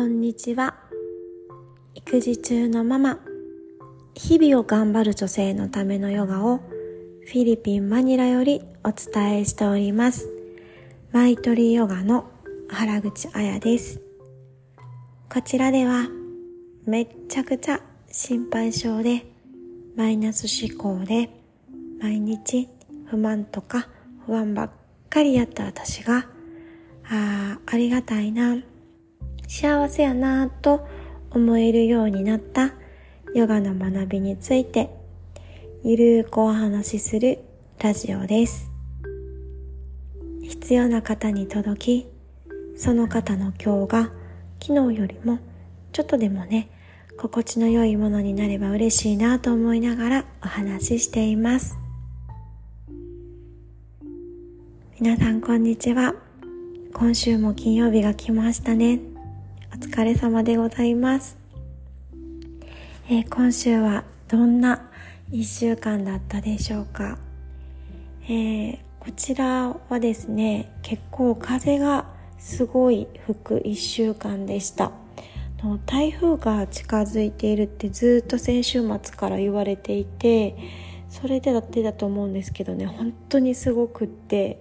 こんにちは。育児中のママ、日々を頑張る女性のためのヨガをフィリピン・マニラよりお伝えしております。マイトリヨガの原口彩です。こちらではめっちゃくちゃ心配性でマイナス思考で毎日不満とか不安ばっかりやった私がああ、ありがたいな、幸せやなぁと思えるようになったヨガの学びについてゆるーくお話しするラジオです。必要な方に届き、その方の今日が昨日よりもちょっとでもね、心地の良いものになれば嬉しいなと思いながらお話ししています。皆さんこんにちは。今週も金曜日が来ましたね。疲れ様でございます。えー、今週はどんな一週間だったでしょうか。えー、こちらはですね、結構風がすごい吹く一週間でした。台風が近づいているってずっと先週末から言われていてそれでだってだと思うんですけどね本当にすごくって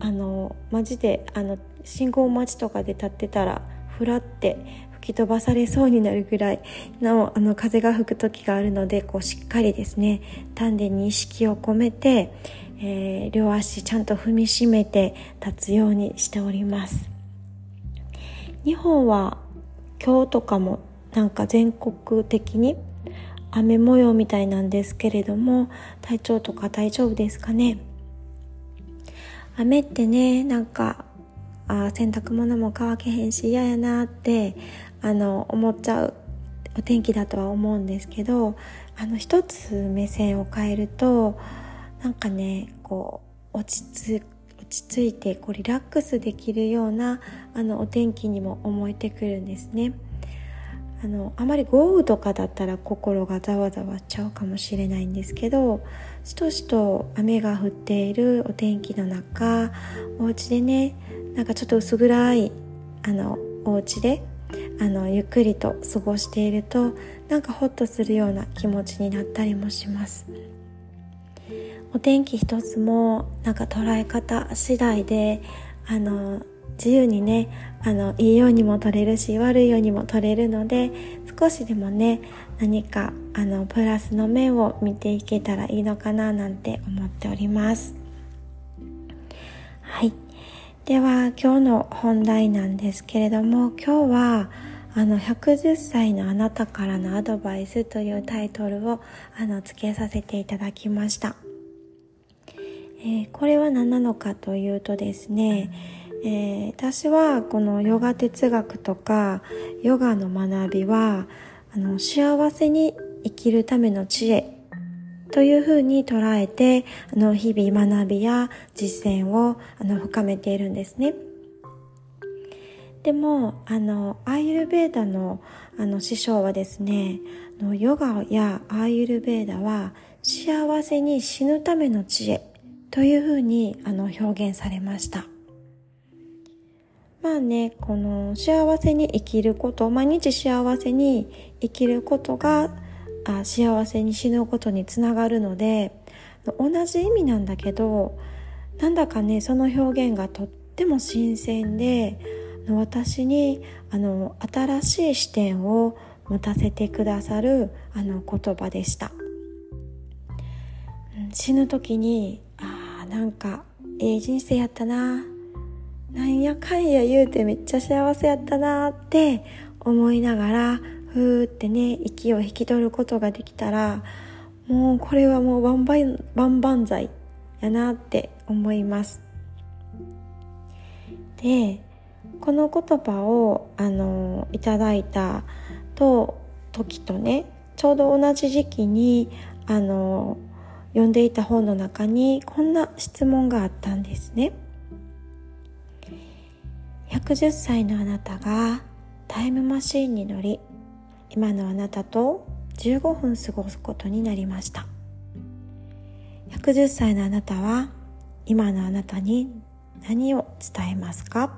あのマジであの信号待ちとかで立ってたらふらって吹き飛ばされそうになるぐらいのあの風が吹く時があるのでこうしっかりですね丹田に意識を込めて、えー、両足ちゃんと踏みしめて立つようにしております。日本は今日とかもなんか全国的に雨模様みたいなんですけれども体調とか大丈夫ですかね。雨ってねなんかあ洗濯物も乾けへんし嫌やなってあの思っちゃうお天気だとは思うんですけどあの一つ目線を変えるとなんかねこう落ち着落ち着いてこうリラックスできるようなあのお天気にも思えてくるんですね。あのあまり豪雨とかだったら心がざわざわしちゃうかもしれないんですけどしとしと雨が降っているお天気の中お家でねなんかちょっと薄暗いあのお家であのゆっくりと過ごしているとなんかホッとするような気持ちになったりもします。お天気一つもなんか捉え方次第であの自由にねあのいいようにも取れるし悪いようにも取れるので少しでもね何かあのプラスの面を見ていけたらいいのかななんて思っております。はい。では今日の本題なんですけれども今日はあの110歳のあなたからのアドバイスというタイトルをあの付けさせていただきました、えー、これは何なのかというとですね、えー、私はこのヨガ哲学とかヨガの学びはあの幸せに生きるための知恵というふうに捉えてあの日々学びや実践をあの深めているんですね。でもあのアーユルベーダのあの師匠はですねヨガやアーユルベーダは幸せに死ぬための知恵というふうにあの表現されました。まあね、この幸せに生きること、毎日幸せに生きることがあ幸せに死ぬことにつながるので、同じ意味なんだけど、なんだかね、その表現がとっても新鮮で、私にあの新しい視点を持たせてくださるあの言葉でした。死ぬ時に、ああ、なんか、ええ人生やったななんやかんや言うてめっちゃ幸せやったなって思いながらふーってね息を引き取ることができたらもうこれはもう万々万々歳やなって思いますでこの言葉をあのいただいたと時とねちょうど同じ時期にあの読んでいた本の中にこんな質問があったんですね。110歳のあなたがタイムマシーンに乗り今のあなたと15分過ごすことになりました。110歳のあなたは今のあなたに何を伝えますか？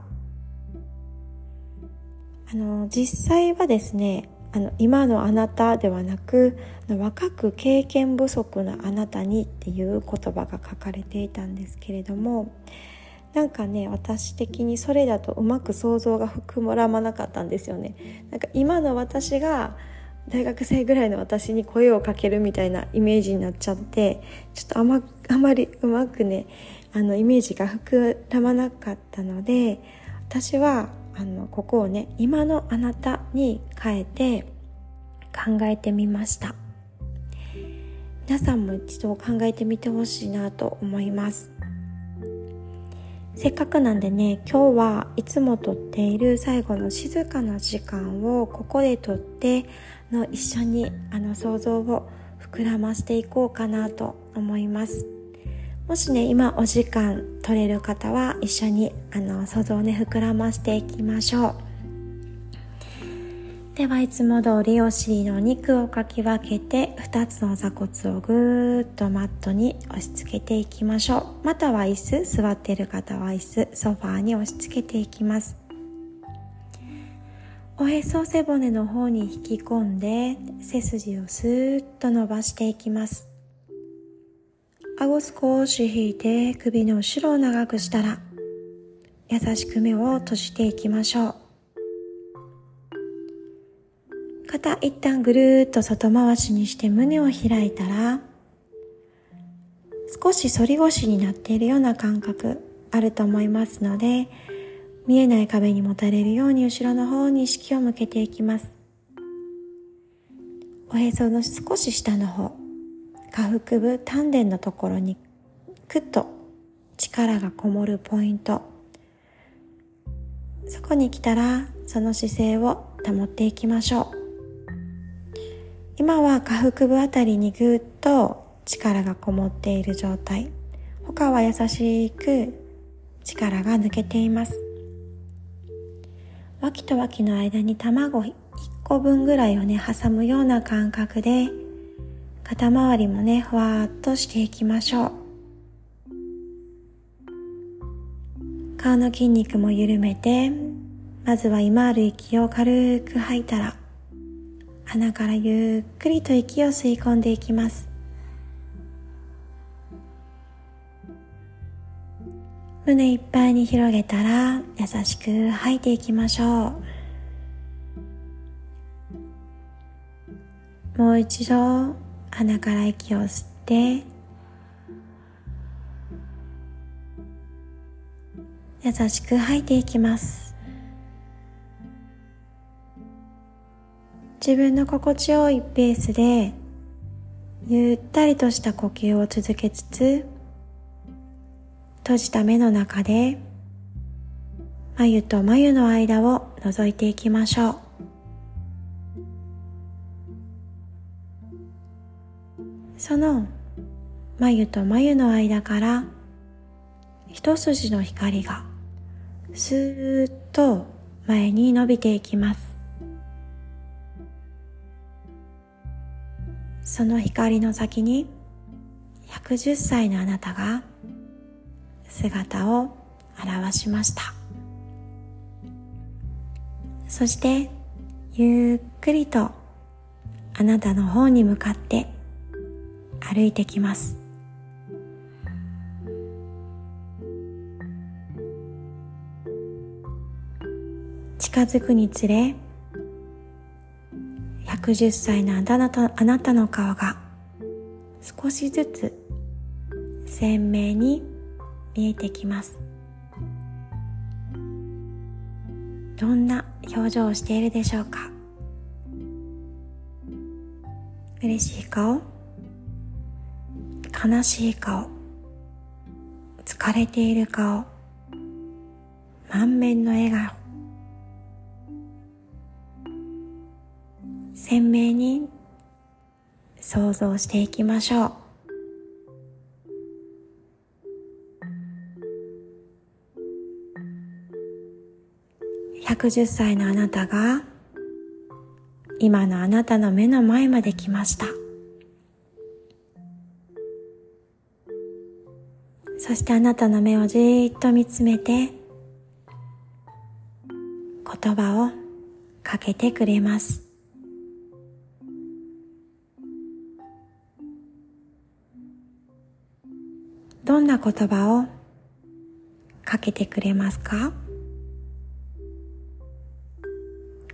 あの実際はですねあの今のあなたではなく若く経験不足なあなたにっていう言葉が書かれていたんですけれどもなんかね私的にそれだとうまく想像が膨らまなかったんですよね。なんか今の私が大学生ぐらいの私に声をかけるみたいなイメージになっちゃってちょっとあまあまりうまくねあのイメージが膨らまなかったので私はあのここをね今のあなたに変えて考えてみました。皆さんも一度考えてみてほしいなと思います。せっかくなんでね今日はいつも撮っている最後の静かな時間をここで撮っての一緒にあの想像を膨らましていこうかなと思います。もしね今お時間取れる方は一緒にあの想像をね膨らましていきましょう。ではいつも通りお尻の肉をかき分けて2つの座骨をぐーっとマットに押し付けていきましょう。または椅子座っている方は椅子ソファーに押し付けていきます。おへそ背骨の方に引き込んで背筋をスーッと伸ばしていきます。顎少し引いて首の後ろを長くしたら優しく目を閉じていきましょう。肩一旦ぐるーっと外回しにして胸を開いたら少し反り腰になっているような感覚あると思いますので見えない壁にもたれるように後ろの方に意識を向けていきます。おへその少し下の方下腹部丹田のところにクッと力がこもるポイント。そこに来たらその姿勢を保っていきましょう。今は下腹部あたりにぐーっと力がこもっている状態。他は優しく力が抜けています。脇と脇の間に卵1個分ぐらいをね挟むような感覚で肩周りもねふわっとしていきましょう。顔の筋肉も緩めてまずは今ある息を軽く吐いたら鼻からゆっくりと息を吸い込んでいきます。胸いっぱいに広げたら優しく吐いていきましょう。もう一度鼻から息を吸って優しく吐いていきます。自分の心地よいペースでゆったりとした呼吸を続けつつ閉じた目の中で眉と眉の間を覗いていきましょう。その眉と眉の間から一筋の光がスーッと前に伸びていきます。その光の先に110歳のあなたが姿を現しました。そしてゆっくりとあなたの方に向かって歩いてきます。近づくにつれ110歳のあなたあなたの顔が少しずつ鮮明に見えてきます。どんな表情をしているでしょうか？嬉しい顔？悲しい顔？疲れている顔？満面の笑顔？鮮明に想像していきましょう110歳のあなたが今のあなたの目の前まで来ましたそしてあなたの目をじーっと見つめて言葉をかけてくれます。どんな言葉をかけてくれますか？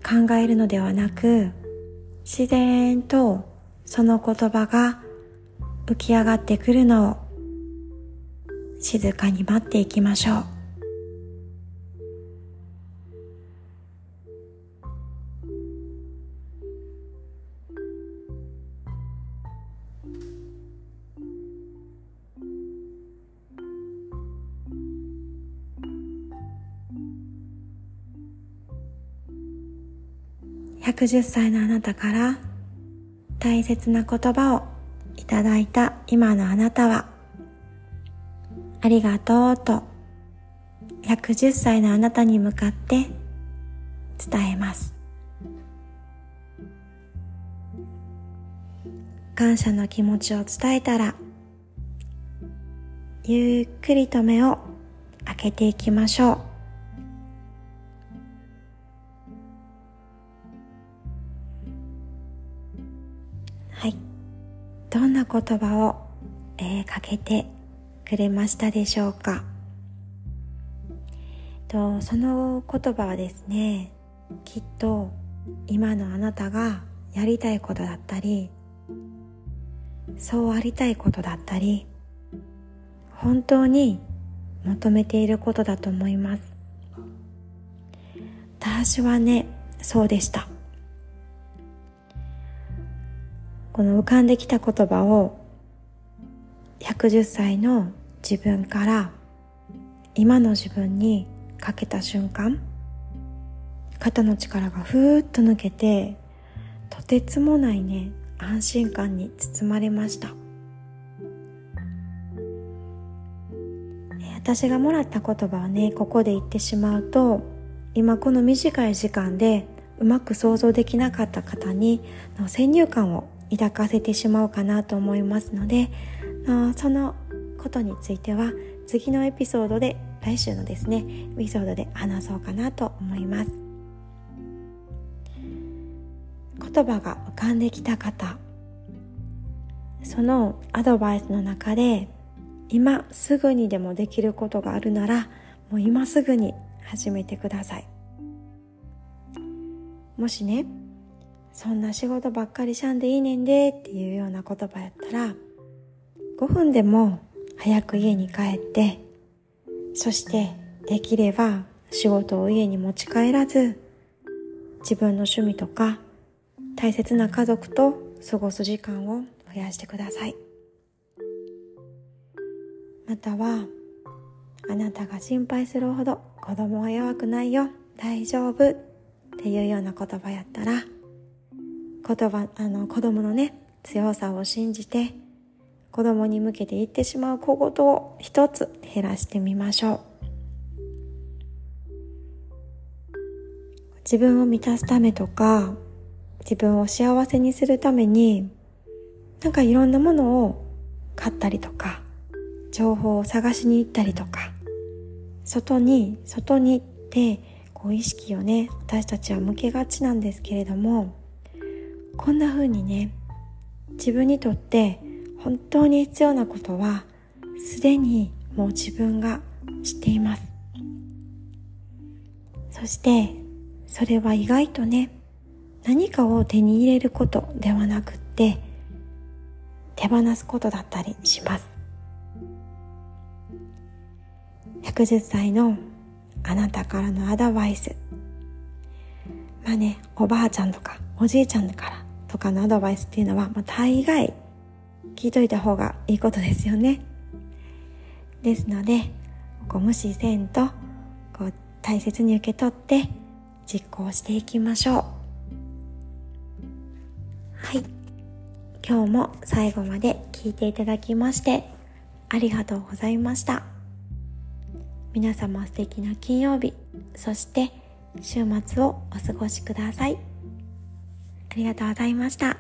考えるのではなく自然とその言葉が浮き上がってくるのを静かに待っていきましょう。110歳のあなたから大切な言葉をいただいた今のあなたはありがとうと110歳のあなたに向かって伝えます。感謝の気持ちを伝えたらゆっくりと目を開けていきましょう。どんな言葉を、えー、かけてくれましたでしょうか？とその言葉はですねきっと今のあなたがやりたいことだったりそうありたいことだったり本当に求めていることだと思います。私はねそうでした。この浮かんできた言葉を110歳の自分から今の自分にかけた瞬間肩の力がふーっと抜けてとてつもないね安心感に包まれました。私がもらった言葉をねここで言ってしまうと今この短い時間でうまく想像できなかった方に先入観を抱かせてしまうかなと思いますのでそのことについては次のエピソードで来週のですねエピソードで話そうかなと思います。言葉が浮かんできた方そのアドバイスの中で今すぐにでもできることがあるならもう今すぐに始めてください。もしねそんな仕事ばっかりしゃんでいいねんでっていうような言葉やったら5分でも早く家に帰ってそしてできれば仕事を家に持ち帰らず自分の趣味とか大切な家族と過ごす時間を増やしてください。またはあなたが心配するほど子供は弱くないよ大丈夫っていうような言葉やったら言葉あの子供のね強さを信じて子供に向けて言ってしまう小言を一つ減らしてみましょう。自分を満たすためとか自分を幸せにするためになんかいろんなものを買ったりとか情報を探しに行ったりとか外に外にってこう意識をね私たちは向けがちなんですけれどもこんな風にね自分にとって本当に必要なことはすでにもう自分が知っています。そしてそれは意外とね何かを手に入れることではなくって手放すことだったりします。110歳のあなたからのアドバイス。まあねおばあちゃんとかおじいちゃんからとかのアドバイスっていうのは、まあ、大概聞いといた方がいいことですよね。ですので、こう無視せんと、こう大切に受け取って実行していきましょう。はい。今日も最後まで聞いていただきましてありがとうございました。皆様素敵な金曜日、そして週末をお過ごしください。ありがとうございました。